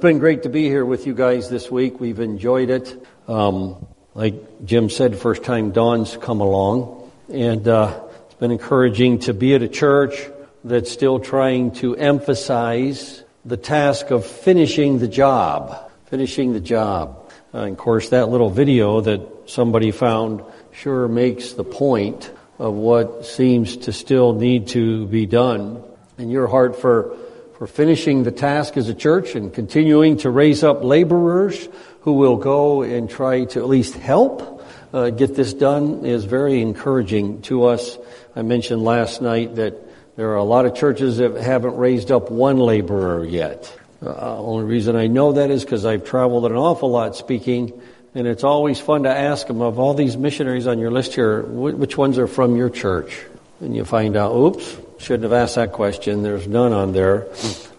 been great to be here with you guys this week. We've enjoyed it. Um, like Jim said, first time Dawn's come along, and uh, it's been encouraging to be at a church that's still trying to emphasize the task of finishing the job, finishing the job. Uh, and of course, that little video that somebody found sure makes the point of what seems to still need to be done. And your heart for for finishing the task as a church and continuing to raise up laborers who will go and try to at least help uh, get this done is very encouraging to us. I mentioned last night that there are a lot of churches that haven't raised up one laborer yet. Uh, only reason I know that is because I've traveled an awful lot speaking, and it's always fun to ask them of all these missionaries on your list here, which ones are from your church? And you find out, oops, Shouldn't have asked that question. There's none on there.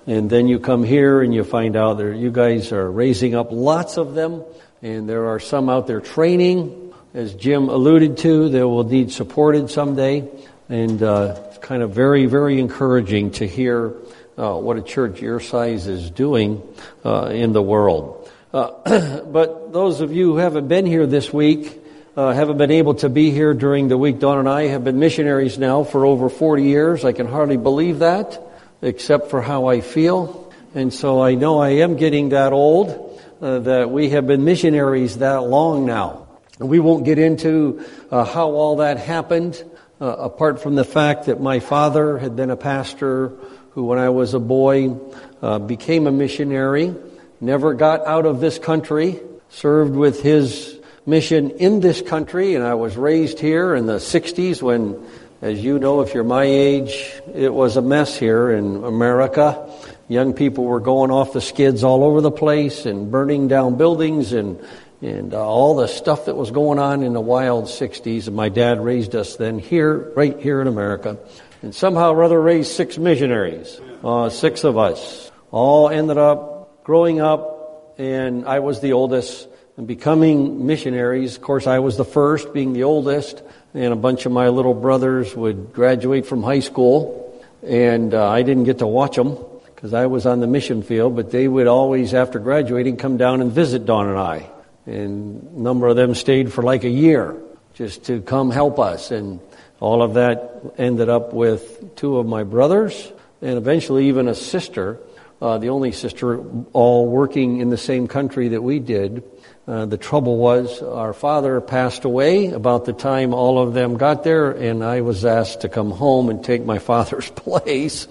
And then you come here and you find out that you guys are raising up lots of them. And there are some out there training, as Jim alluded to, that will need supported someday. And uh, it's kind of very, very encouraging to hear uh, what a church your size is doing uh, in the world. Uh, but those of you who haven't been here this week, uh, haven't been able to be here during the week. Dawn and I have been missionaries now for over 40 years. I can hardly believe that, except for how I feel. And so I know I am getting that old, uh, that we have been missionaries that long now. We won't get into uh, how all that happened, uh, apart from the fact that my father had been a pastor who, when I was a boy, uh, became a missionary, never got out of this country, served with his mission in this country, and I was raised here in the 60s when, as you know, if you're my age, it was a mess here in America. Young people were going off the skids all over the place and burning down buildings and and uh, all the stuff that was going on in the wild 60s. And my dad raised us then here, right here in America. And somehow or other raised six missionaries, uh, six of us. All ended up growing up, and I was the oldest and becoming missionaries. Of course, I was the first, being the oldest, and a bunch of my little brothers would graduate from high school, and uh, I didn't get to watch them because I was on the mission field, but they would always, after graduating, come down and visit Dawn and I. And a number of them stayed for like a year just to come help us. And all of that ended up with two of my brothers and eventually even a sister, uh, the only sister, all working in the same country that we did. Uh, the trouble was our father passed away about the time all of them got there, and I was asked to come home and take my father's place.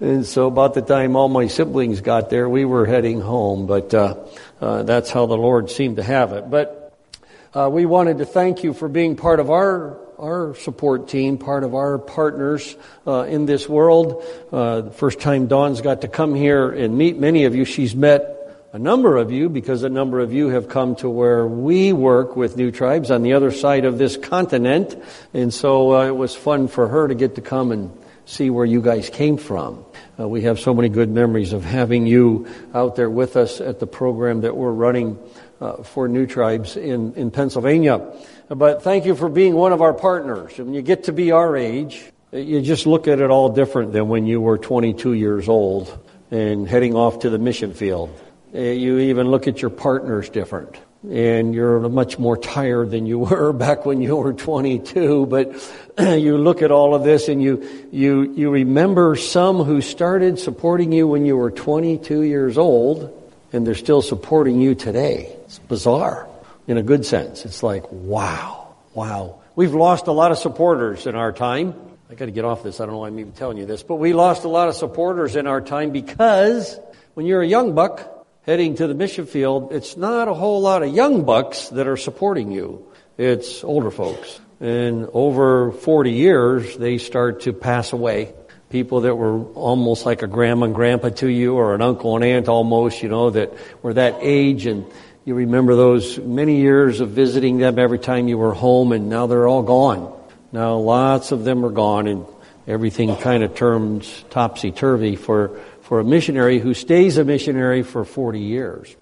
and so about the time all my siblings got there, we were heading home. But uh, uh, that's how the Lord seemed to have it. But uh, we wanted to thank you for being part of our our support team, part of our partners uh, in this world. Uh, the first time Dawn's got to come here and meet many of you, she's met a number of you, because a number of you have come to where we work with New Tribes on the other side of this continent. And so uh, it was fun for her to get to come and see where you guys came from. Uh, we have so many good memories of having you out there with us at the program that we're running uh, for New Tribes in, in Pennsylvania. But thank you for being one of our partners. When you get to be our age, you just look at it all different than when you were 22 years old and heading off to the mission field. Uh, you even look at your partners different. And you're much more tired than you were back when you were 22. But you look at all of this and you, you, you remember some who started supporting you when you were 22 years old and they're still supporting you today. It's bizarre in a good sense. It's like, wow, wow. We've lost a lot of supporters in our time. I got to get off this. I don't know why I'm even telling you this, but we lost a lot of supporters in our time because when you're a young buck, heading to the mission field, it's not a whole lot of young bucks that are supporting you. It's older folks. And over 40 years, they start to pass away. People that were almost like a grandma and grandpa to you or an uncle and aunt almost, you know, that were that age and you remember those many years of visiting them every time you were home and now they're all gone. Now lots of them are gone and everything kind of turns topsy-turvy for for a missionary who stays a missionary for 40 years.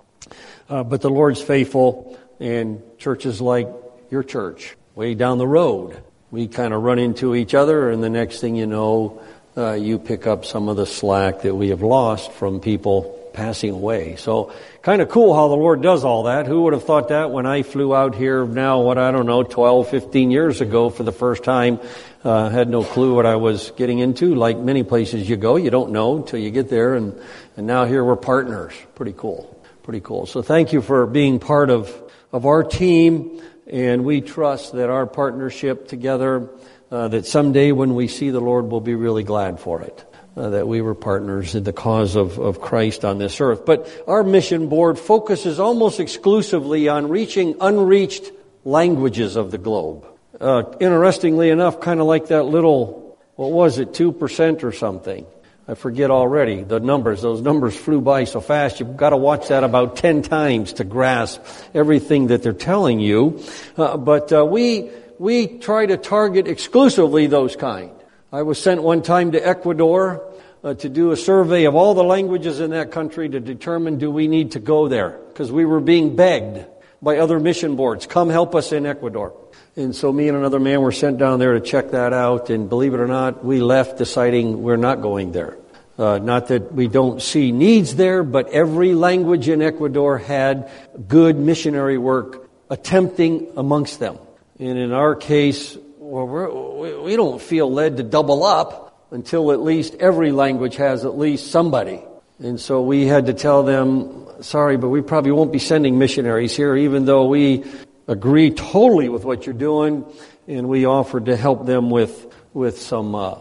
Uh, but the Lord's faithful, and churches like your church, way down the road, we kind of run into each other, and the next thing you know, uh, you pick up some of the slack that we have lost from people passing away. So kind of cool how the Lord does all that. Who would have thought that when I flew out here now, what I don't know, 12, 15 years ago for the first time. Uh, had no clue what I was getting into. Like many places you go, you don't know until you get there. And, and now here we're partners. Pretty cool. Pretty cool. So thank you for being part of, of our team. And we trust that our partnership together, uh, that someday when we see the Lord, we'll be really glad for it uh, that we were partners in the cause of, of Christ on this earth. But our mission board focuses almost exclusively on reaching unreached languages of the globe. Uh, interestingly enough, kind of like that little, what was it, 2% or something. I forget already the numbers. Those numbers flew by so fast. You've got to watch that about 10 times to grasp everything that they're telling you. Uh, but uh, we, we try to target exclusively those kind. I was sent one time to Ecuador uh, to do a survey of all the languages in that country to determine do we need to go there because we were being begged by other mission boards, come help us in Ecuador. And so me and another man were sent down there to check that out and believe it or not, we left deciding we're not going there. Uh, not that we don't see needs there, but every language in Ecuador had good missionary work attempting amongst them. And in our case, well, we're, we don't feel led to double up until at least every language has at least somebody. And so we had to tell them, sorry, but we probably won't be sending missionaries here, even though we agree totally with what you're doing. And we offered to help them with, with some uh,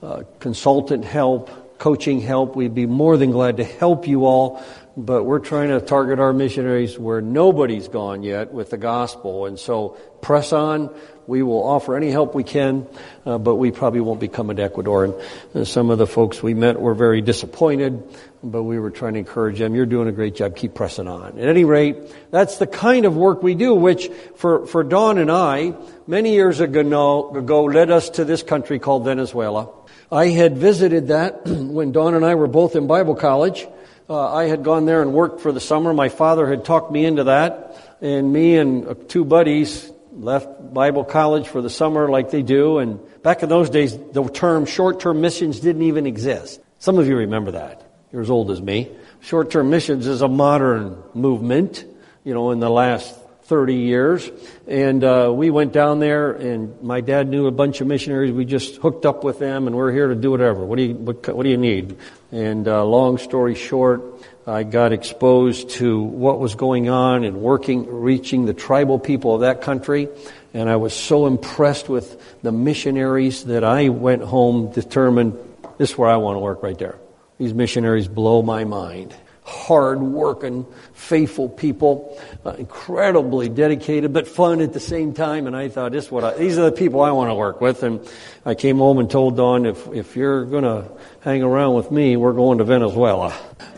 uh, consultant help, coaching help. We'd be more than glad to help you all but we're trying to target our missionaries where nobody's gone yet with the gospel. And so press on. We will offer any help we can, uh, but we probably won't be coming to Ecuador. And uh, some of the folks we met were very disappointed, but we were trying to encourage them. You're doing a great job. Keep pressing on. At any rate, that's the kind of work we do, which for, for Dawn and I, many years ago, ago led us to this country called Venezuela. I had visited that when Dawn and I were both in Bible college. Uh, I had gone there and worked for the summer. My father had talked me into that, and me and uh, two buddies left Bible college for the summer like they do. And back in those days, the term short-term missions didn't even exist. Some of you remember that. You're as old as me. Short-term missions is a modern movement, you know, in the last 30 years. And uh, we went down there, and my dad knew a bunch of missionaries. We just hooked up with them, and we're here to do whatever. What do you, what, what do you need? And uh, long story short, I got exposed to what was going on and working, reaching the tribal people of that country. And I was so impressed with the missionaries that I went home determined this is where I want to work right there. These missionaries blow my mind hard working, faithful people, uh, incredibly dedicated, but fun at the same time. And I thought, this what I, these are the people I want to work with. And I came home and told Dawn, if, if you're going to hang around with me, we're going to Venezuela.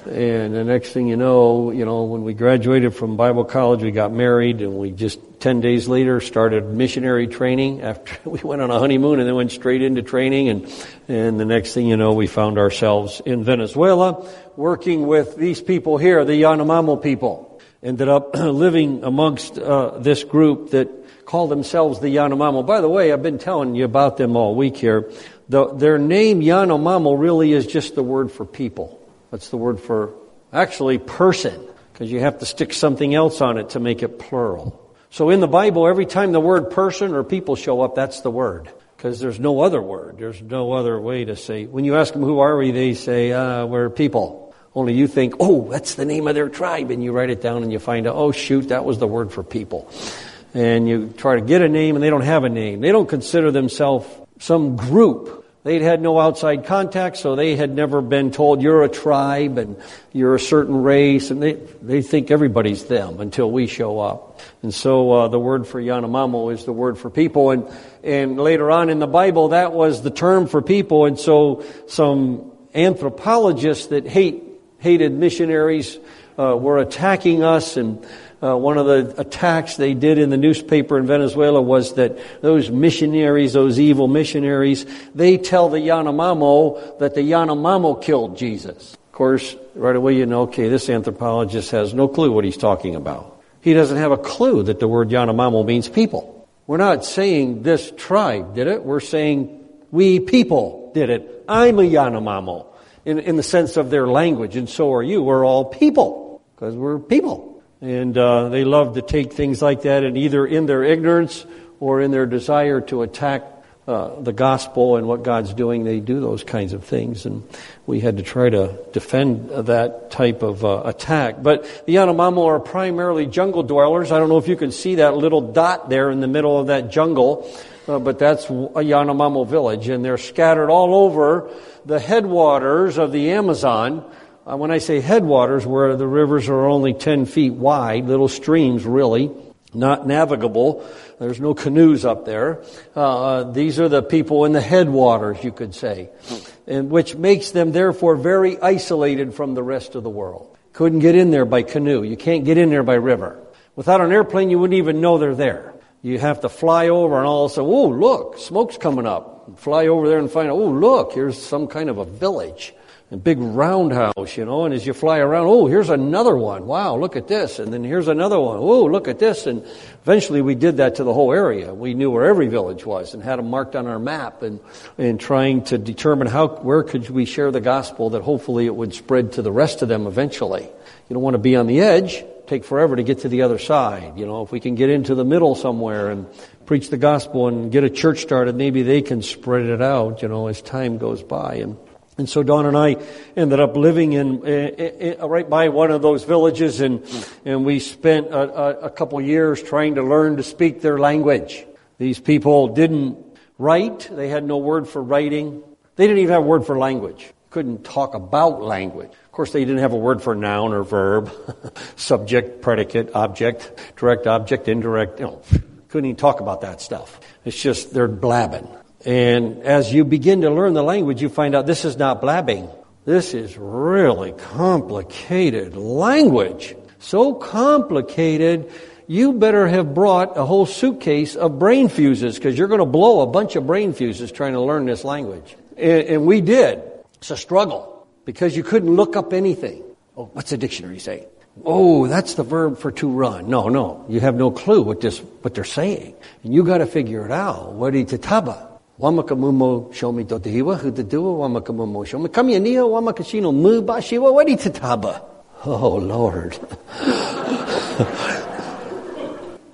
And the next thing you know, you know, when we graduated from Bible college, we got married and we just 10 days later started missionary training after we went on a honeymoon and then went straight into training. And, and the next thing you know, we found ourselves in Venezuela working with these people here, the Yanomamo people. Ended up living amongst uh, this group that call themselves the Yanomamo. By the way, I've been telling you about them all week here. The, their name Yanomamo really is just the word for people. That's the word for actually person, because you have to stick something else on it to make it plural. So in the Bible, every time the word person or people show up, that's the word. Because there's no other word. There's no other way to say. When you ask them, who are we? They say, uh, we're people. Only you think, oh, that's the name of their tribe. And you write it down and you find out, oh, shoot, that was the word for people. And you try to get a name and they don't have a name. They don't consider themselves some group They'd had no outside contact, so they had never been told you're a tribe and you're a certain race, and they, they think everybody's them until we show up. And so uh, the word for Yanomamo is the word for people, and, and later on in the Bible that was the term for people, and so some anthropologists that hate, hated missionaries uh, were attacking us and uh, one of the attacks they did in the newspaper in Venezuela was that those missionaries, those evil missionaries, they tell the Yanomamo that the Yanomamo killed Jesus. Of course, right away you know, okay, this anthropologist has no clue what he's talking about. He doesn't have a clue that the word Yanomamo means people. We're not saying this tribe did it. We're saying we people did it. I'm a Yanomamo. in, in the sense of their language, and so are you. We're all people, because we're people. And uh, they love to take things like that and either in their ignorance or in their desire to attack uh, the gospel and what God's doing, they do those kinds of things. And we had to try to defend that type of uh, attack. But the Yanomamo are primarily jungle dwellers. I don't know if you can see that little dot there in the middle of that jungle, uh, but that's a Yanomamo village. And they're scattered all over the headwaters of the Amazon. Uh, when I say headwaters, where the rivers are only 10 feet wide, little streams really, not navigable. There's no canoes up there. Uh, these are the people in the headwaters, you could say, and which makes them therefore very isolated from the rest of the world. Couldn't get in there by canoe. You can't get in there by river. Without an airplane, you wouldn't even know they're there. You have to fly over and all of a sudden, oh, look, smoke's coming up. Fly over there and find out, oh, look, here's some kind of a village a big roundhouse, you know, and as you fly around, oh, here's another one. Wow, look at this. And then here's another one. Oh, look at this. And eventually we did that to the whole area. We knew where every village was and had them marked on our map and, and trying to determine how, where could we share the gospel that hopefully it would spread to the rest of them eventually. You don't want to be on the edge, take forever to get to the other side. You know, if we can get into the middle somewhere and preach the gospel and get a church started, maybe they can spread it out, you know, as time goes by. And and so Dawn and I ended up living in, uh, uh, right by one of those villages, and and we spent a, a, a couple years trying to learn to speak their language. These people didn't write; they had no word for writing. They didn't even have a word for language. Couldn't talk about language. Of course, they didn't have a word for noun or verb, subject, predicate, object, direct object, indirect. You know, couldn't even talk about that stuff. It's just they're blabbing. And as you begin to learn the language, you find out this is not blabbing. This is really complicated language. So complicated, you better have brought a whole suitcase of brain fuses because you're going to blow a bunch of brain fuses trying to learn this language. And, and we did. It's a struggle because you couldn't look up anything. Oh, what's the dictionary say? Oh, that's the verb for to run. No, no. You have no clue what this, what they're saying. And you gotta figure it out. What? Wamakamumo shomi totehiwa hutatua wamakamumo shomi kamiania wamakashino muba shiwa wadi tataba. Oh Lord.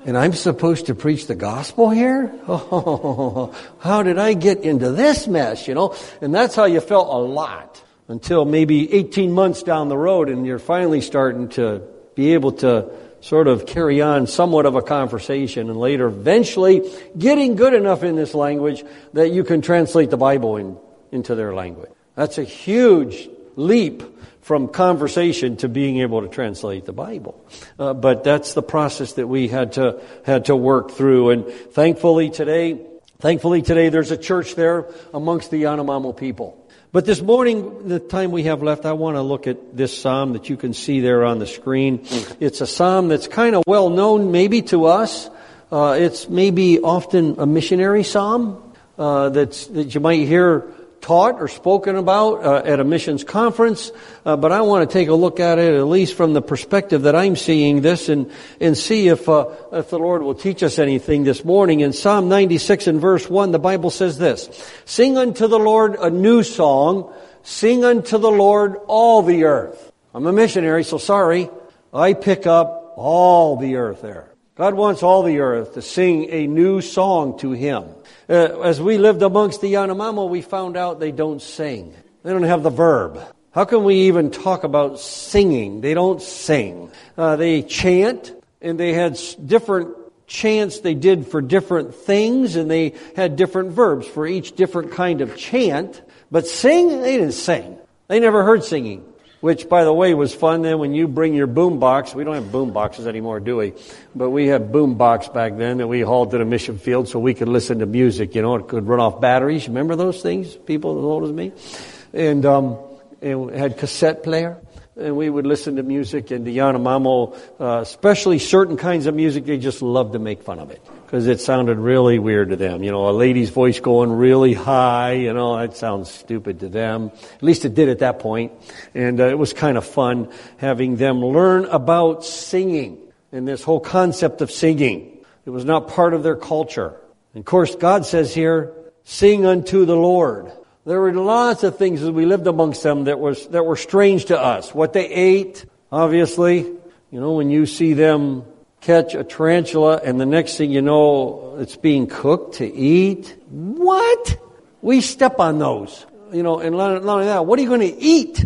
and I'm supposed to preach the gospel here? Oh, how did I get into this mess, you know? And that's how you felt a lot until maybe 18 months down the road and you're finally starting to be able to sort of carry on somewhat of a conversation and later eventually getting good enough in this language that you can translate the Bible in, into their language. That's a huge leap from conversation to being able to translate the Bible. Uh, but that's the process that we had to, had to work through. And thankfully today, thankfully today there's a church there amongst the Yanomamo people. But this morning, the time we have left, I want to look at this psalm that you can see there on the screen. It's a psalm that's kind of well known maybe to us. Uh, it's maybe often a missionary psalm uh, that's, that you might hear taught or spoken about uh, at a missions conference, uh, but I want to take a look at it at least from the perspective that I'm seeing this and and see if uh, if the Lord will teach us anything this morning. In Psalm 96 and verse 1, the Bible says this: "Sing unto the Lord a new song, sing unto the Lord all the earth." I'm a missionary, so sorry. I pick up all the earth there. God wants all the earth to sing a new song to Him. Uh, as we lived amongst the Yanomamo, we found out they don't sing. They don't have the verb. How can we even talk about singing? They don't sing. Uh, they chant, and they had different chants they did for different things, and they had different verbs for each different kind of chant. But sing, they didn't sing. They never heard singing which by the way was fun then when you bring your boom box. We don't have boom boxes anymore, do we? But we had boom box back then that we hauled to the mission field so we could listen to music, you know, it could run off batteries. Remember those things? People as old as me? And, um, and had cassette player and we would listen to music and the Yanomamo, uh, especially certain kinds of music, they just loved to make fun of it because it sounded really weird to them. You know, a lady's voice going really high, you know, that sounds stupid to them. At least it did at that point. And uh, it was kind of fun having them learn about singing and this whole concept of singing. It was not part of their culture. And of course, God says here, sing unto the Lord. There were lots of things as we lived amongst them that was that were strange to us. What they ate, obviously, you know, when you see them catch a tarantula and the next thing you know it's being cooked to eat. What? We step on those. You know, and not only that, what are you going to eat?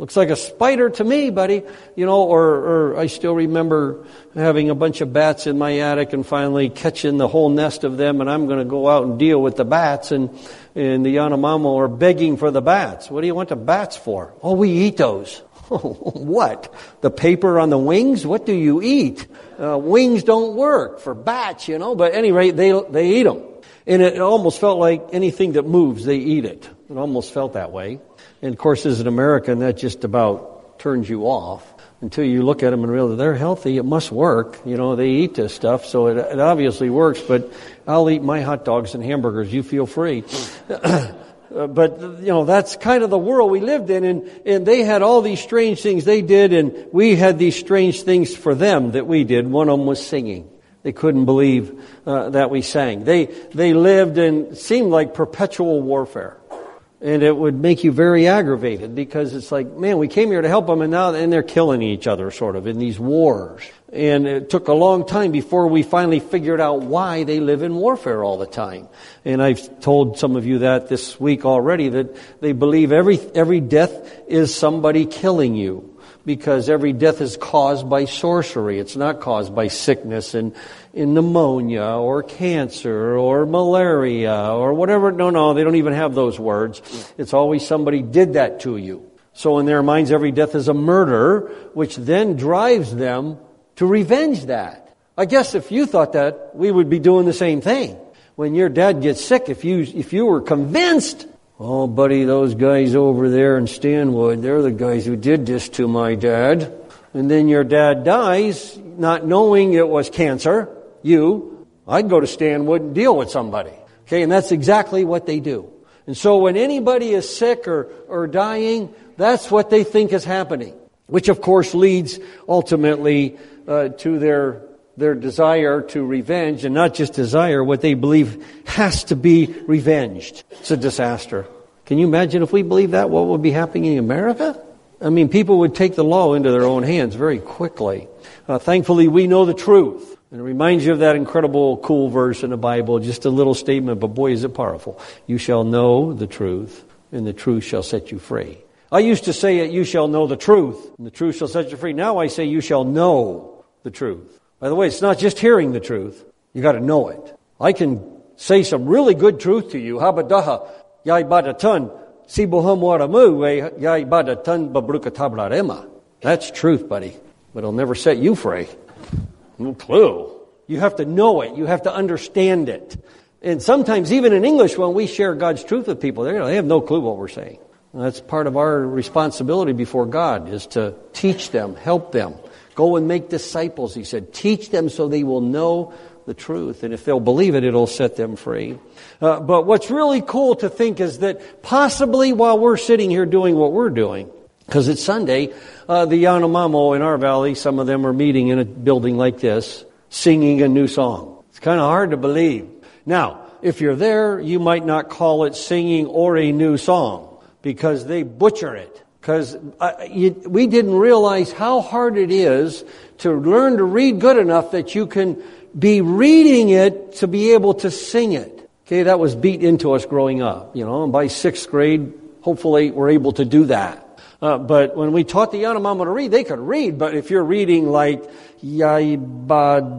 Looks like a spider to me, buddy. You know, or, or I still remember having a bunch of bats in my attic and finally catching the whole nest of them and I'm going to go out and deal with the bats and, and the Yanomamo are begging for the bats. What do you want the bats for? Oh, we eat those. what? The paper on the wings? What do you eat? Uh, wings don't work for bats, you know, but anyway, they, they eat them. And it almost felt like anything that moves, they eat it. It almost felt that way. And of course, as an American, that just about turns you off until you look at them and realize they're healthy. It must work. You know, they eat this stuff, so it, it obviously works. But I'll eat my hot dogs and hamburgers. You feel free. but you know that's kind of the world we lived in and, and they had all these strange things they did and we had these strange things for them that we did one of them was singing they couldn't believe uh, that we sang they they lived in seemed like perpetual warfare and it would make you very aggravated because it's like, man, we came here to help them and now and they're killing each other sort of in these wars. And it took a long time before we finally figured out why they live in warfare all the time. And I've told some of you that this week already that they believe every, every death is somebody killing you because every death is caused by sorcery. It's not caused by sickness and, and pneumonia or cancer or malaria or whatever. No, no, they don't even have those words. It's always somebody did that to you. So in their minds, every death is a murder, which then drives them to revenge that. I guess if you thought that, we would be doing the same thing. When your dad gets sick, if you, if you were convinced Oh, buddy, those guys over there in Stanwood, they're the guys who did this to my dad. And then your dad dies, not knowing it was cancer, you, I'd go to Stanwood and deal with somebody. Okay, and that's exactly what they do. And so when anybody is sick or, or dying, that's what they think is happening. Which of course leads ultimately uh, to their their desire to revenge, and not just desire, what they believe has to be revenged. It's a disaster. Can you imagine if we believe that, what would be happening in America? I mean, people would take the law into their own hands very quickly. Uh, thankfully, we know the truth. And it reminds you of that incredible, cool verse in the Bible, just a little statement, but boy, is it powerful. You shall know the truth, and the truth shall set you free. I used to say it, you shall know the truth, and the truth shall set you free. Now I say, you shall know the truth. By the way, it's not just hearing the truth. You gotta know it. I can say some really good truth to you. Habadaha, yai badatan, sibuham waramu, yai badatan babrukatablarema. That's truth, buddy. But it'll never set you free. No clue. You have to know it. You have to understand it. And sometimes, even in English, when we share God's truth with people, they have no clue what we're saying. That's part of our responsibility before God, is to teach them, help them. Go and make disciples, he said. Teach them so they will know the truth. And if they'll believe it, it'll set them free. Uh, but what's really cool to think is that possibly while we're sitting here doing what we're doing, because it's Sunday, uh, the Yanomamo in our valley, some of them are meeting in a building like this, singing a new song. It's kind of hard to believe. Now, if you're there, you might not call it singing or a new song because they butcher it. Because we didn't realize how hard it is to learn to read good enough that you can be reading it to be able to sing it. Okay, that was beat into us growing up, you know, and by sixth grade, hopefully we're able to do that. Uh, but when we taught the Yanomamo to read, they could read, but if you're reading like Yaibada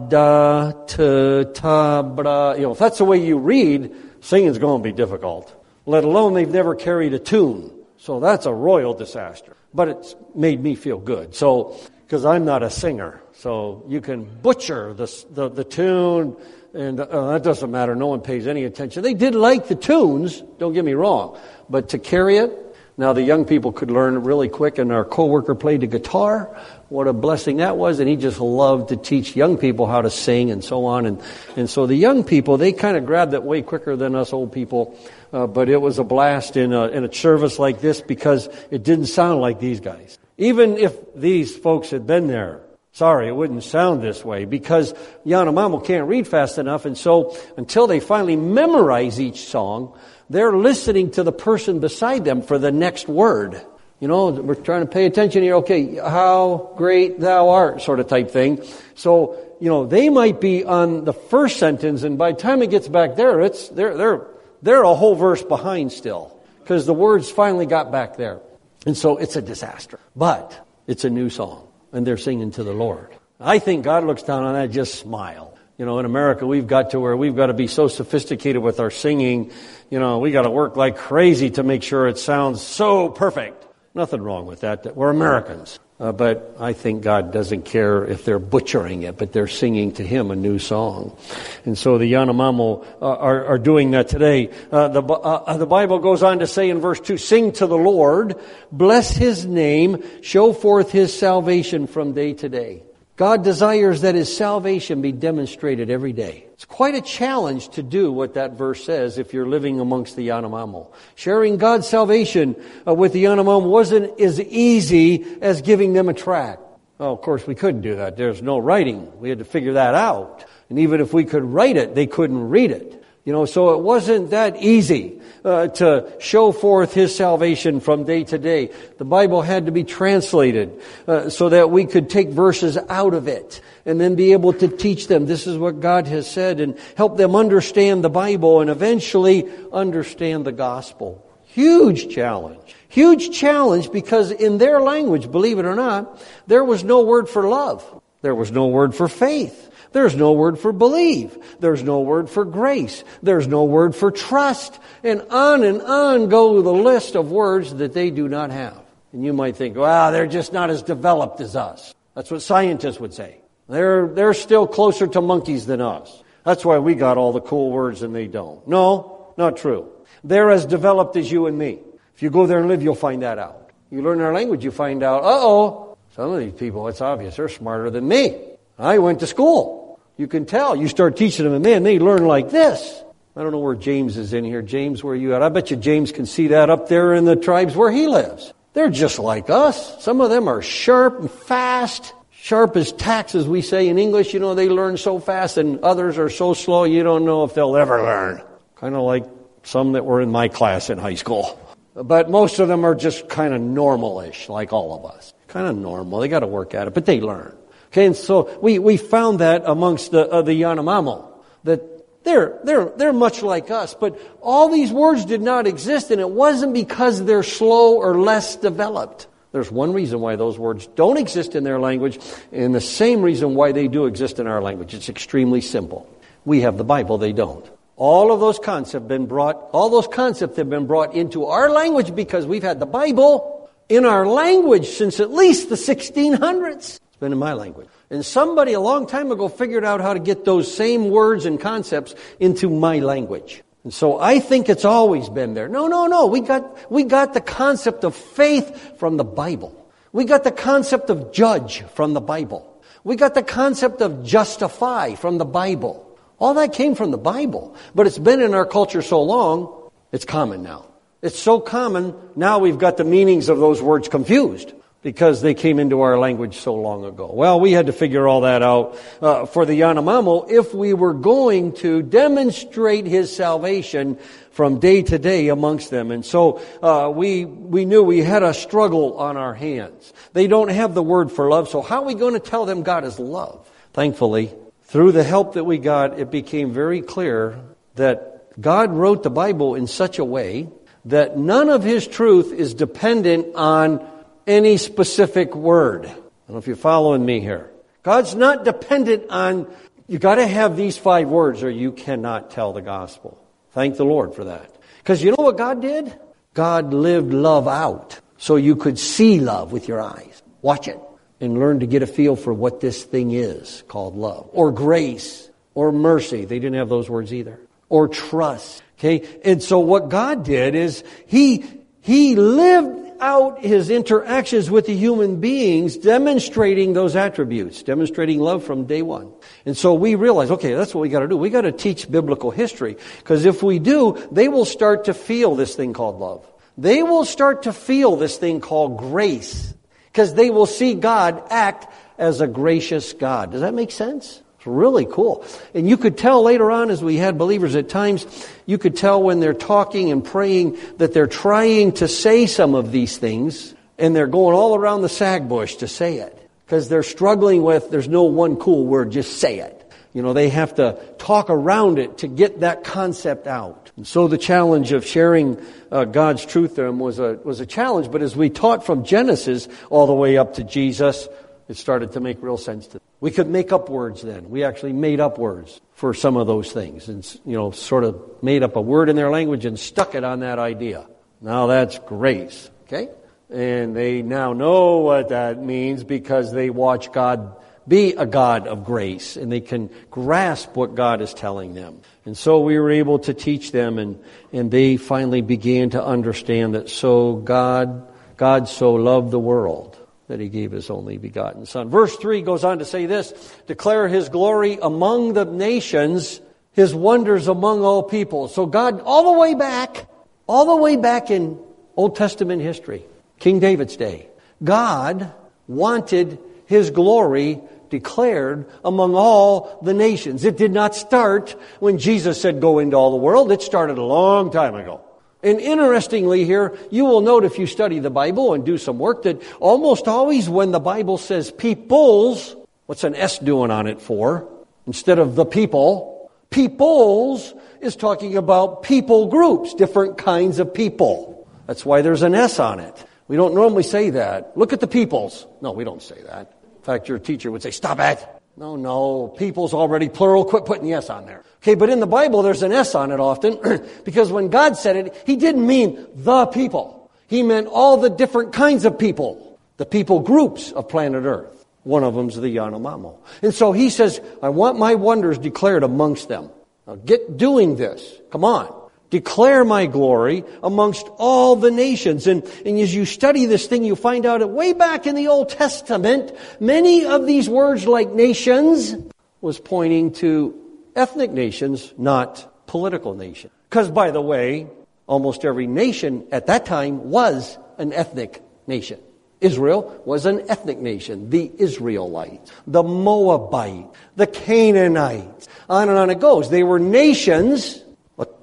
Tabra, you know, if that's the way you read, singing's going to be difficult. Let alone they've never carried a tune. So that's a royal disaster. But it's made me feel good. So, because I'm not a singer. So you can butcher the, the, the tune, and uh, that doesn't matter. No one pays any attention. They did like the tunes, don't get me wrong. But to carry it, now the young people could learn really quick, and our coworker played the guitar. What a blessing that was, and he just loved to teach young people how to sing and so on. And, and so the young people, they kind of grabbed that way quicker than us old people. Uh, but it was a blast in a, in a service like this because it didn't sound like these guys. Even if these folks had been there, sorry, it wouldn't sound this way because Yanomamo can't read fast enough. And so until they finally memorize each song, they're listening to the person beside them for the next word. You know, we're trying to pay attention here. Okay, how great thou art, sort of type thing. So, you know, they might be on the first sentence, and by the time it gets back there, it's they're they're they're a whole verse behind still because the words finally got back there, and so it's a disaster. But it's a new song, and they're singing to the Lord. I think God looks down on that just smile. You know, in America, we've got to where we've got to be so sophisticated with our singing. You know, we got to work like crazy to make sure it sounds so perfect. Nothing wrong with that. We're Americans. Uh, but I think God doesn't care if they're butchering it, but they're singing to Him a new song. And so the Yanomamo uh, are, are, doing that today. Uh, the, uh, uh, the Bible goes on to say in verse 2, Sing to the Lord, bless His name, show forth His salvation from day to day. God desires that His salvation be demonstrated every day. It's quite a challenge to do what that verse says if you're living amongst the Yanomamo. Sharing God's salvation uh, with the Yanomamo wasn't as easy as giving them a tract. Well, of course, we couldn't do that. There's no writing. We had to figure that out. And even if we could write it, they couldn't read it. You know, so it wasn't that easy uh, to show forth His salvation from day to day. The Bible had to be translated uh, so that we could take verses out of it and then be able to teach them this is what God has said and help them understand the Bible and eventually understand the gospel. Huge challenge. Huge challenge because in their language, believe it or not, there was no word for love. There was no word for faith. There's no word for believe. There's no word for grace. There's no word for trust. And on and on go the list of words that they do not have. And you might think, wow, they're just not as developed as us. That's what scientists would say. They're, they're still closer to monkeys than us. That's why we got all the cool words and they don't. No, not true. They're as developed as you and me. If you go there and live, you'll find that out. You learn their language, you find out, uh oh, some of these people, it's obvious, they're smarter than me. I went to school. You can tell. You start teaching them, and man, they learn like this. I don't know where James is in here. James, where are you at? I bet you James can see that up there in the tribes where he lives. They're just like us. Some of them are sharp and fast. Sharp as tacks, as we say in English. You know, they learn so fast, and others are so slow, you don't know if they'll ever learn. Kind of like some that were in my class in high school. But most of them are just kind of normalish, like all of us. Kind of normal. They got to work at it, but they learn. Okay, and so we, we found that amongst the, uh, the Yanomamo, that they're, they're, they're much like us, but all these words did not exist, and it wasn't because they're slow or less developed. There's one reason why those words don't exist in their language, and the same reason why they do exist in our language. It's extremely simple. We have the Bible, they don't. All of those concepts have been brought, all those concepts have been brought into our language because we've had the Bible in our language since at least the 1600s been in my language. And somebody a long time ago figured out how to get those same words and concepts into my language. And so I think it's always been there. No, no, no. We got, we got the concept of faith from the Bible. We got the concept of judge from the Bible. We got the concept of justify from the Bible. All that came from the Bible. But it's been in our culture so long, it's common now. It's so common, now we've got the meanings of those words confused because they came into our language so long ago. Well, we had to figure all that out uh, for the Yanomamo if we were going to demonstrate his salvation from day to day amongst them. And so uh, we we knew we had a struggle on our hands. They don't have the word for love, so how are we going to tell them God is love? Thankfully, through the help that we got, it became very clear that God wrote the Bible in such a way that none of his truth is dependent on any specific word. I don't know if you're following me here. God's not dependent on, you gotta have these five words or you cannot tell the gospel. Thank the Lord for that. Because you know what God did? God lived love out so you could see love with your eyes. Watch it and learn to get a feel for what this thing is called love or grace or mercy. They didn't have those words either. Or trust. Okay. And so what God did is he, he lived out his interactions with the human beings demonstrating those attributes, demonstrating love from day one. And so we realize, okay, that's what we gotta do. We gotta teach biblical history. Because if we do, they will start to feel this thing called love. They will start to feel this thing called grace. Because they will see God act as a gracious God. Does that make sense? It's really cool. And you could tell later on as we had believers at times, you could tell when they're talking and praying that they're trying to say some of these things and they're going all around the sag bush to say it. Because they're struggling with, there's no one cool word, just say it. You know, they have to talk around it to get that concept out. And so the challenge of sharing uh, God's truth to them was a, was a challenge, but as we taught from Genesis all the way up to Jesus, it started to make real sense to them. We could make up words then. We actually made up words for some of those things and, you know, sort of made up a word in their language and stuck it on that idea. Now that's grace, okay? And they now know what that means because they watch God be a God of grace and they can grasp what God is telling them. And so we were able to teach them and, and they finally began to understand that so God, God so loved the world that he gave his only begotten Son. Verse 3 goes on to say this declare his glory among the nations, his wonders among all people. So, God, all the way back, all the way back in Old Testament history, King David's day, God wanted his glory declared among all the nations. It did not start when Jesus said, Go into all the world. It started a long time ago. And interestingly here, you will note if you study the Bible and do some work that almost always when the Bible says peoples, what's an S doing on it for? Instead of the people, peoples is talking about people groups, different kinds of people. That's why there's an S on it. We don't normally say that. Look at the peoples. No, we don't say that. In fact, your teacher would say, stop it. No, no, people's already plural. Quit putting the S on there. Okay, but in the Bible, there's an S on it often because when God said it, He didn't mean the people. He meant all the different kinds of people, the people groups of planet Earth. One of them's the Yanomamo. And so He says, I want my wonders declared amongst them. Now get doing this. Come on declare my glory amongst all the nations. And, and as you study this thing, you find out that way back in the Old Testament, many of these words like nations was pointing to ethnic nations, not political nations. Because by the way, almost every nation at that time was an ethnic nation. Israel was an ethnic nation. The Israelites, the Moabite, the Canaanites, on and on it goes. They were nations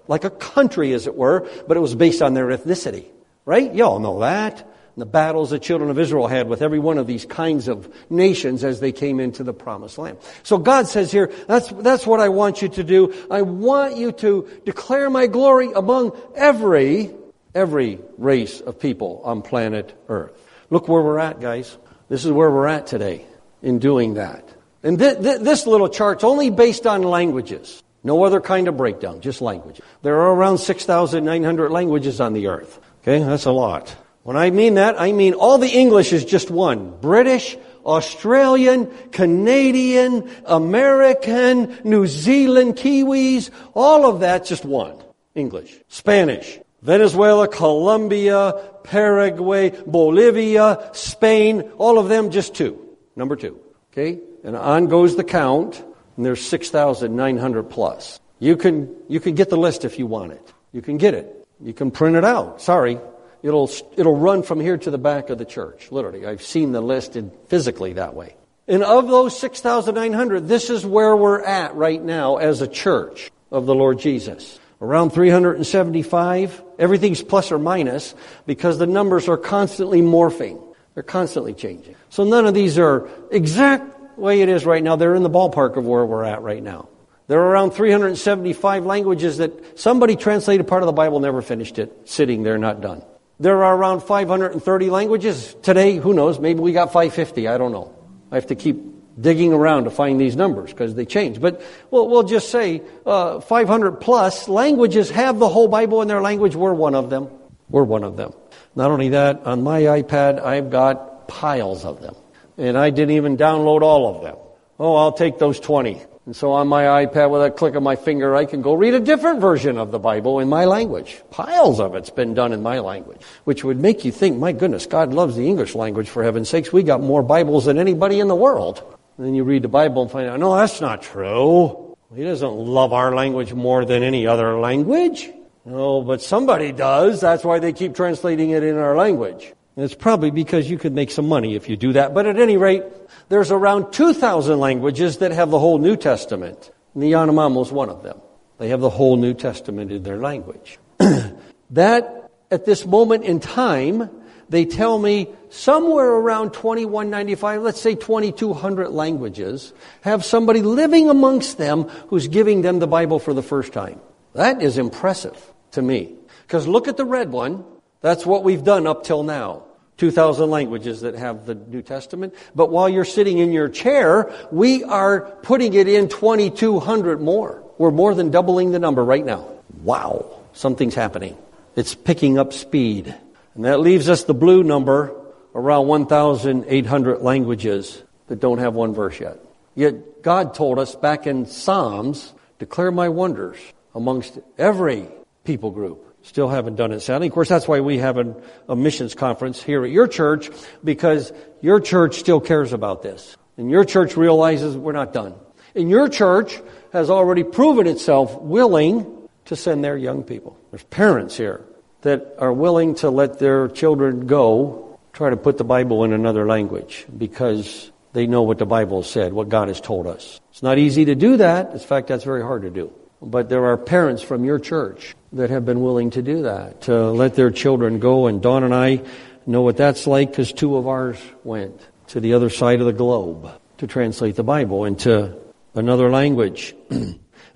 like a country, as it were, but it was based on their ethnicity. Right? You all know that. the battles the children of Israel had with every one of these kinds of nations as they came into the promised land. So God says here, that's, that's what I want you to do. I want you to declare my glory among every, every race of people on planet Earth. Look where we're at, guys. This is where we're at today in doing that. And th- th- this little chart's only based on languages. No other kind of breakdown, just language. There are around 6,900 languages on the earth. Okay, that's a lot. When I mean that, I mean all the English is just one. British, Australian, Canadian, American, New Zealand, Kiwis, all of that just one. English. Spanish. Venezuela, Colombia, Paraguay, Bolivia, Spain, all of them just two. Number two. Okay? And on goes the count and there's 6,900 plus. You can, you can get the list if you want it. You can get it. You can print it out. Sorry. It'll, it'll run from here to the back of the church. Literally. I've seen the list in, physically that way. And of those 6,900, this is where we're at right now as a church of the Lord Jesus. Around 375. Everything's plus or minus because the numbers are constantly morphing. They're constantly changing. So none of these are exact way it is right now, they're in the ballpark of where we're at right now. There are around 375 languages that somebody translated part of the Bible, never finished it, sitting there, not done. There are around 530 languages. Today, who knows, maybe we got 550, I don't know. I have to keep digging around to find these numbers because they change. But we'll, we'll just say uh, 500 plus languages have the whole Bible in their language. We're one of them. We're one of them. Not only that, on my iPad, I've got piles of them and I didn't even download all of them. Oh, I'll take those 20. And so on my iPad, with a click of my finger, I can go read a different version of the Bible in my language. Piles of it's been done in my language, which would make you think, my goodness, God loves the English language for heaven's sakes. We got more Bibles than anybody in the world. And then you read the Bible and find out, no, that's not true. He doesn't love our language more than any other language. No, but somebody does. That's why they keep translating it in our language. And it's probably because you could make some money if you do that. But at any rate, there's around 2,000 languages that have the whole New Testament. And the Yanomamo is one of them. They have the whole New Testament in their language. that, at this moment in time, they tell me somewhere around 2195, let's say 2200 languages, have somebody living amongst them who's giving them the Bible for the first time. That is impressive to me. Because look at the red one. That's what we've done up till now. 2,000 languages that have the New Testament. But while you're sitting in your chair, we are putting it in 2,200 more. We're more than doubling the number right now. Wow. Something's happening. It's picking up speed. And that leaves us the blue number around 1,800 languages that don't have one verse yet. Yet God told us back in Psalms, declare my wonders amongst every people group. Still haven't done it, sadly. Of course, that's why we have a, a missions conference here at your church, because your church still cares about this. And your church realizes we're not done. And your church has already proven itself willing to send their young people. There's parents here that are willing to let their children go try to put the Bible in another language because they know what the Bible said, what God has told us. It's not easy to do that. In fact, that's very hard to do. But there are parents from your church that have been willing to do that, to let their children go. And Dawn and I know what that's like because two of ours went to the other side of the globe to translate the Bible into another language.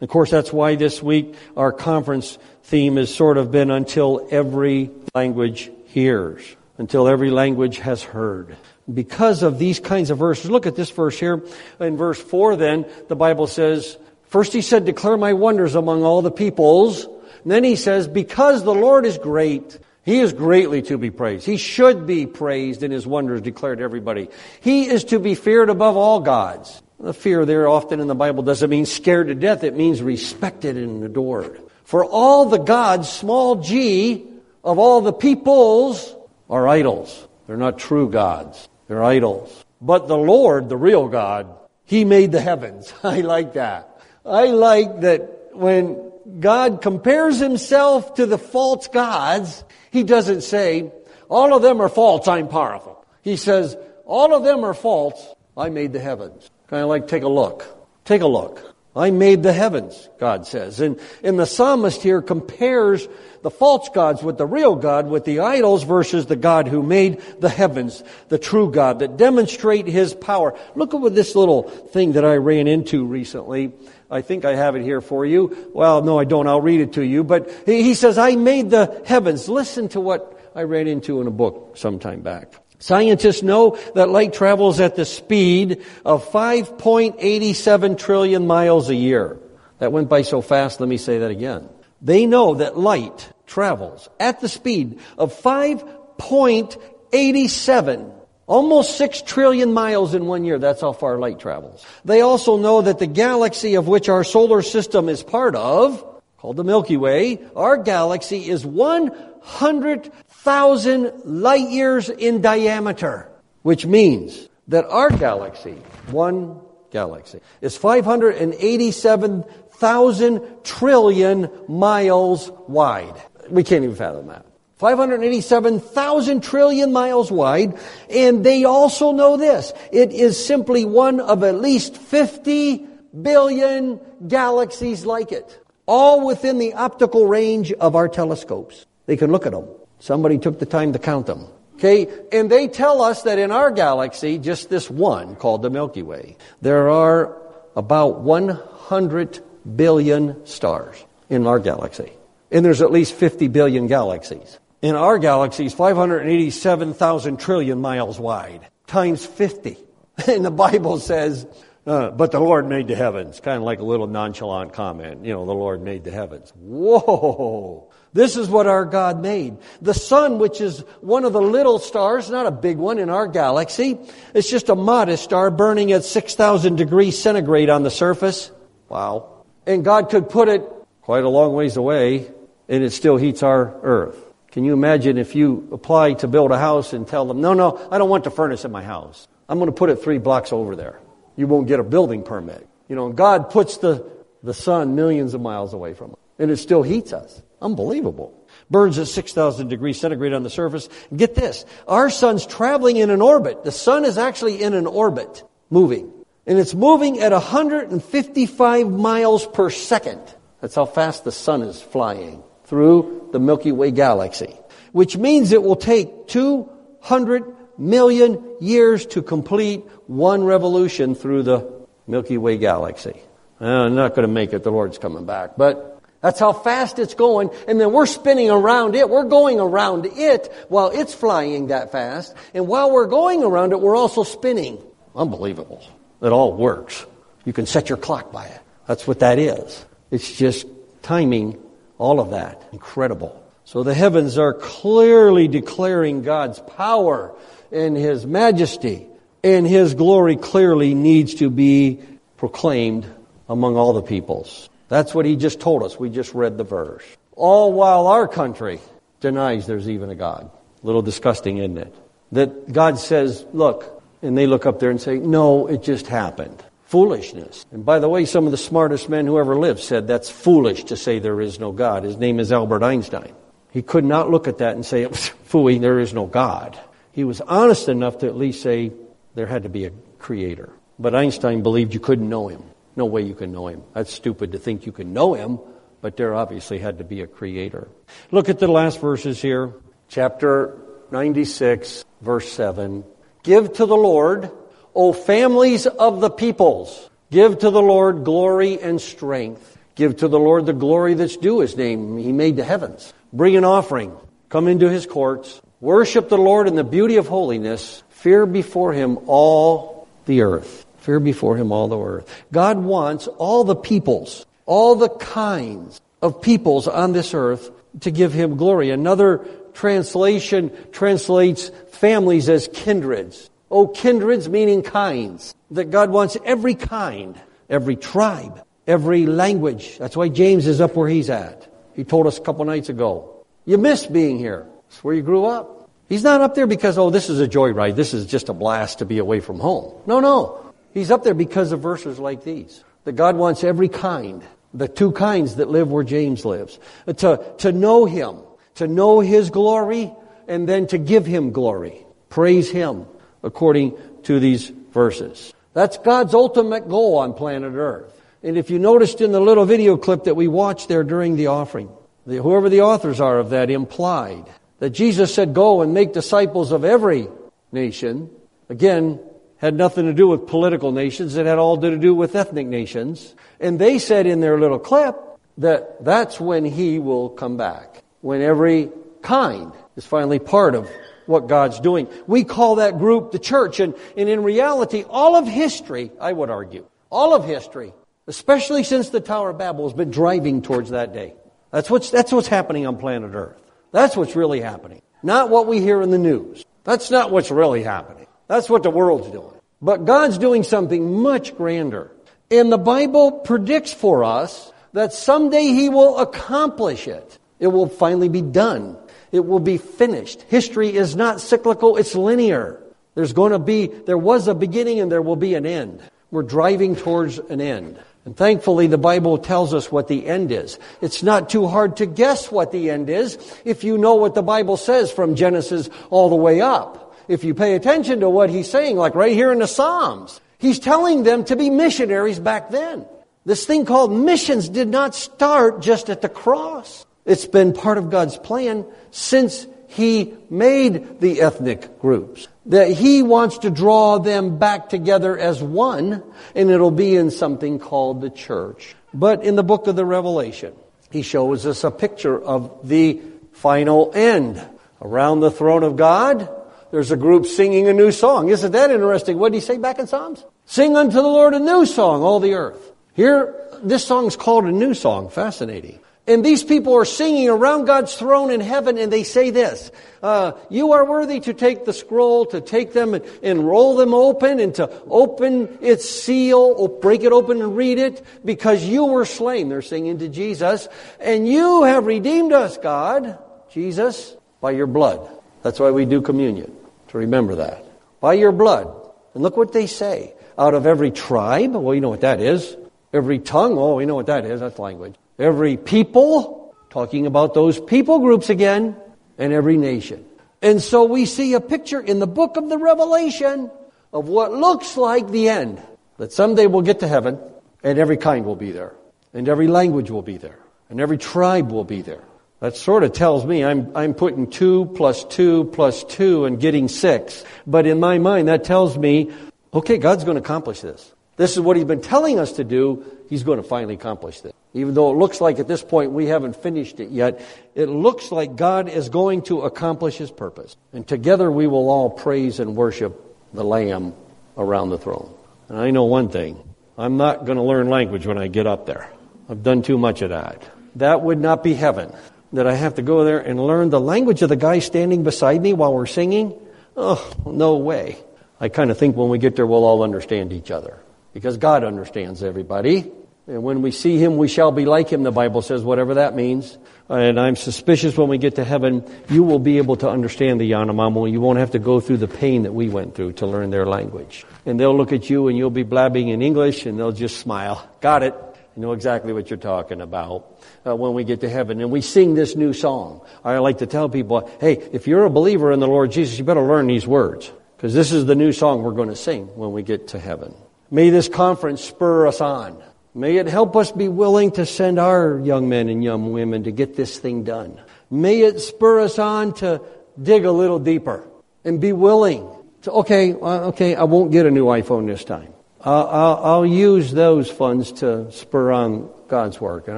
of course, that's why this week our conference theme has sort of been until every language hears, until every language has heard. Because of these kinds of verses, look at this verse here. In verse 4 then, the Bible says, First he said, declare my wonders among all the peoples. And then he says, because the Lord is great, he is greatly to be praised. He should be praised in his wonders declared to everybody. He is to be feared above all gods. The fear there often in the Bible doesn't mean scared to death. It means respected and adored. For all the gods, small g, of all the peoples are idols. They're not true gods. They're idols. But the Lord, the real God, He made the heavens. I like that. I like that when God compares Himself to the false gods, He doesn't say, all of them are false, I'm powerful. He says, all of them are false, I made the heavens. Kind of like, take a look. Take a look. I made the heavens, God says. And, and the psalmist here compares the false gods with the real God, with the idols versus the God who made the heavens, the true God that demonstrate his power. Look at what this little thing that I ran into recently. I think I have it here for you. Well, no, I don't. I'll read it to you. But he says, I made the heavens. Listen to what I ran into in a book sometime back. Scientists know that light travels at the speed of 5.87 trillion miles a year. That went by so fast, let me say that again. They know that light travels at the speed of 5.87 Almost six trillion miles in one year. That's how far light travels. They also know that the galaxy of which our solar system is part of, called the Milky Way, our galaxy is 100,000 light years in diameter, which means that our galaxy, one galaxy, is 587,000 trillion miles wide. We can't even fathom that. 587,000 trillion miles wide. And they also know this. It is simply one of at least 50 billion galaxies like it all within the optical range of our telescopes. They can look at them. Somebody took the time to count them. Okay, and they tell us that in our galaxy, just this one called the Milky Way, there are about 100 billion stars in our galaxy. And there's at least 50 billion galaxies. In our galaxy is 587,000 trillion miles wide, times 50. And the Bible says uh, but the Lord made the heavens. Kind of like a little nonchalant comment. You know, the Lord made the heavens. Whoa! This is what our God made. The sun, which is one of the little stars, not a big one in our galaxy. It's just a modest star burning at 6,000 degrees centigrade on the surface. Wow. And God could put it quite a long ways away and it still heats our earth. Can you imagine if you apply to build a house and tell them, no, no, I don't want the furnace in my house. I'm going to put it three blocks over there you won't get a building permit. You know, God puts the, the sun millions of miles away from us, and it still heats us. Unbelievable. Burns at 6,000 degrees centigrade on the surface. Get this. Our sun's traveling in an orbit. The sun is actually in an orbit, moving. And it's moving at 155 miles per second. That's how fast the sun is flying through the Milky Way galaxy. Which means it will take 200 million years to complete one revolution through the Milky Way galaxy. I'm not going to make it. The Lord's coming back. But that's how fast it's going. And then we're spinning around it. We're going around it while it's flying that fast. And while we're going around it, we're also spinning. Unbelievable. It all works. You can set your clock by it. That's what that is. It's just timing all of that. Incredible. So the heavens are clearly declaring God's power and His majesty. And His glory clearly needs to be proclaimed among all the peoples. That's what He just told us. We just read the verse. All while our country denies there's even a God. A little disgusting, isn't it? That God says, look, and they look up there and say, no, it just happened. Foolishness. And by the way, some of the smartest men who ever lived said that's foolish to say there is no God. His name is Albert Einstein. He could not look at that and say, fooey, there is no God. He was honest enough to at least say there had to be a creator. But Einstein believed you couldn't know him. No way you can know him. That's stupid to think you can know him, but there obviously had to be a creator. Look at the last verses here. Chapter 96, verse 7. Give to the Lord, O families of the peoples. Give to the Lord glory and strength. Give to the Lord the glory that's due his name. He made the heavens. Bring an offering. Come into his courts. Worship the Lord in the beauty of holiness. Fear before him all the earth. Fear before him all the earth. God wants all the peoples, all the kinds of peoples on this earth to give him glory. Another translation translates families as kindreds. Oh, kindreds meaning kinds. That God wants every kind, every tribe, every language. That's why James is up where he's at. He told us a couple nights ago. You miss being here. It's where you grew up. He's not up there because, oh, this is a joyride. This is just a blast to be away from home. No, no. He's up there because of verses like these. That God wants every kind, the two kinds that live where James lives, to, to know Him, to know His glory, and then to give Him glory. Praise Him according to these verses. That's God's ultimate goal on planet Earth. And if you noticed in the little video clip that we watched there during the offering, the, whoever the authors are of that implied that Jesus said, Go and make disciples of every nation. Again, had nothing to do with political nations. It had all to do with ethnic nations. And they said in their little clip that that's when he will come back. When every kind is finally part of what God's doing. We call that group the church. And, and in reality, all of history, I would argue, all of history especially since the Tower of Babel has been driving towards that day. That's what's, that's what's happening on planet Earth. That's what's really happening. Not what we hear in the news. That's not what's really happening. That's what the world's doing. But God's doing something much grander. And the Bible predicts for us that someday He will accomplish it. It will finally be done. It will be finished. History is not cyclical, it's linear. There's going to be, there was a beginning and there will be an end. We're driving towards an end. And thankfully, the Bible tells us what the end is. It's not too hard to guess what the end is if you know what the Bible says from Genesis all the way up. If you pay attention to what he's saying, like right here in the Psalms, he's telling them to be missionaries back then. This thing called missions did not start just at the cross. It's been part of God's plan since he made the ethnic groups. That he wants to draw them back together as one, and it'll be in something called the church. But in the book of the Revelation, he shows us a picture of the final end. Around the throne of God, there's a group singing a new song. Isn't that interesting? What did he say back in Psalms? Sing unto the Lord a new song, all the earth. Here, this song's called a new song. Fascinating. And these people are singing around God's throne in heaven, and they say this uh, You are worthy to take the scroll, to take them and, and, roll them open, and to open its seal, or break it open and read it, because you were slain. They're singing to Jesus. And you have redeemed us, God, Jesus, by your blood. That's why we do communion, to remember that. By your blood. And look what they say. Out of every tribe, well, you know what that is. Every tongue, oh, we know what that is. That's language every people, talking about those people groups again, and every nation. And so we see a picture in the book of the Revelation of what looks like the end. That someday we'll get to heaven, and every kind will be there, and every language will be there, and every tribe will be there. That sort of tells me I'm, I'm putting two plus two plus two and getting six. But in my mind, that tells me, okay, God's going to accomplish this. This is what He's been telling us to do. He's going to finally accomplish this. Even though it looks like at this point we haven't finished it yet, it looks like God is going to accomplish His purpose. And together we will all praise and worship the Lamb around the throne. And I know one thing. I'm not going to learn language when I get up there. I've done too much of that. That would not be heaven that I have to go there and learn the language of the guy standing beside me while we're singing? Oh, no way. I kind of think when we get there, we'll all understand each other. Because God understands everybody. And when we see Him, we shall be like Him, the Bible says, whatever that means. And I'm suspicious when we get to heaven, you will be able to understand the Yanomamo. You won't have to go through the pain that we went through to learn their language. And they'll look at you and you'll be blabbing in English and they'll just smile. Got it. You know exactly what you're talking about uh, when we get to heaven. And we sing this new song. I like to tell people, hey, if you're a believer in the Lord Jesus, you better learn these words. Because this is the new song we're going to sing when we get to heaven. May this conference spur us on. May it help us be willing to send our young men and young women to get this thing done. May it spur us on to dig a little deeper and be willing to, okay, uh, okay, I won't get a new iPhone this time. I'll, I'll, I'll, use those funds to spur on God's work, and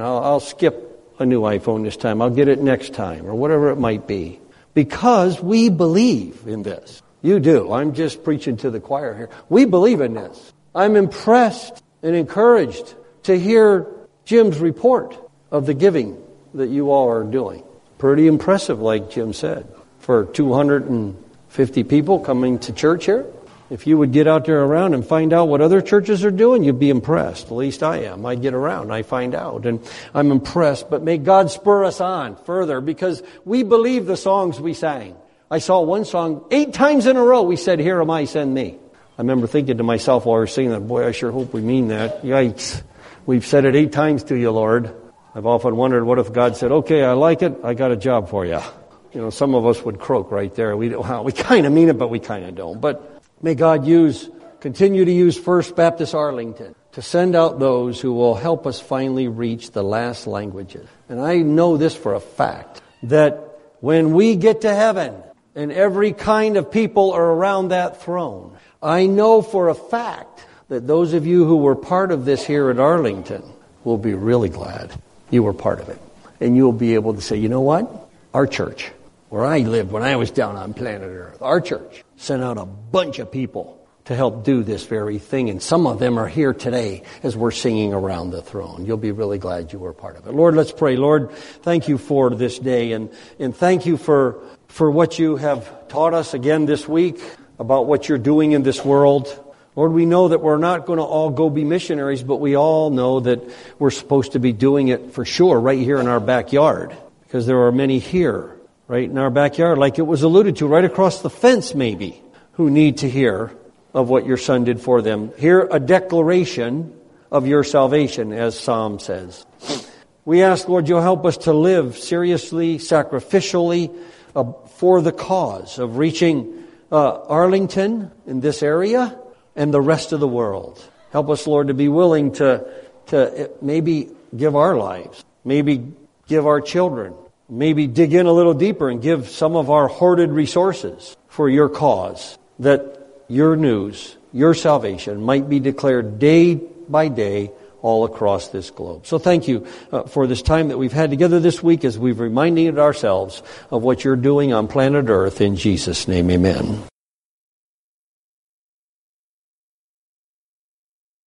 I'll, I'll skip a new iPhone this time. I'll get it next time, or whatever it might be. Because we believe in this. You do. I'm just preaching to the choir here. We believe in this. I'm impressed and encouraged to hear Jim's report of the giving that you all are doing. Pretty impressive, like Jim said, for 250 people coming to church here. If you would get out there around and find out what other churches are doing, you'd be impressed. At least I am. I get around, I find out, and I'm impressed. But may God spur us on further because we believe the songs we sang. I saw one song eight times in a row. We said, "Here am I, send me." I remember thinking to myself while we were singing that, "Boy, I sure hope we mean that." Yikes! We've said it eight times to you, Lord. I've often wondered, what if God said, "Okay, I like it. I got a job for you." You know, some of us would croak right there. We, well, we kind of mean it, but we kind of don't. But May God use, continue to use First Baptist Arlington to send out those who will help us finally reach the last languages. And I know this for a fact that when we get to heaven and every kind of people are around that throne, I know for a fact that those of you who were part of this here at Arlington will be really glad you were part of it. And you'll be able to say, you know what? Our church, where I lived when I was down on planet Earth, our church sent out a bunch of people to help do this very thing. And some of them are here today as we're singing around the throne. You'll be really glad you were part of it. Lord, let's pray. Lord, thank you for this day and, and thank you for, for what you have taught us again this week about what you're doing in this world. Lord, we know that we're not going to all go be missionaries, but we all know that we're supposed to be doing it for sure right here in our backyard because there are many here right in our backyard, like it was alluded to, right across the fence maybe, who need to hear of what your son did for them. Hear a declaration of your salvation, as Psalm says. We ask, Lord, you'll help us to live seriously, sacrificially, uh, for the cause of reaching uh, Arlington in this area and the rest of the world. Help us, Lord, to be willing to, to maybe give our lives, maybe give our children, maybe dig in a little deeper and give some of our hoarded resources for your cause, that your news, your salvation might be declared day by day all across this globe. So thank you uh, for this time that we've had together this week as we've reminded ourselves of what you're doing on planet Earth. In Jesus' name, amen.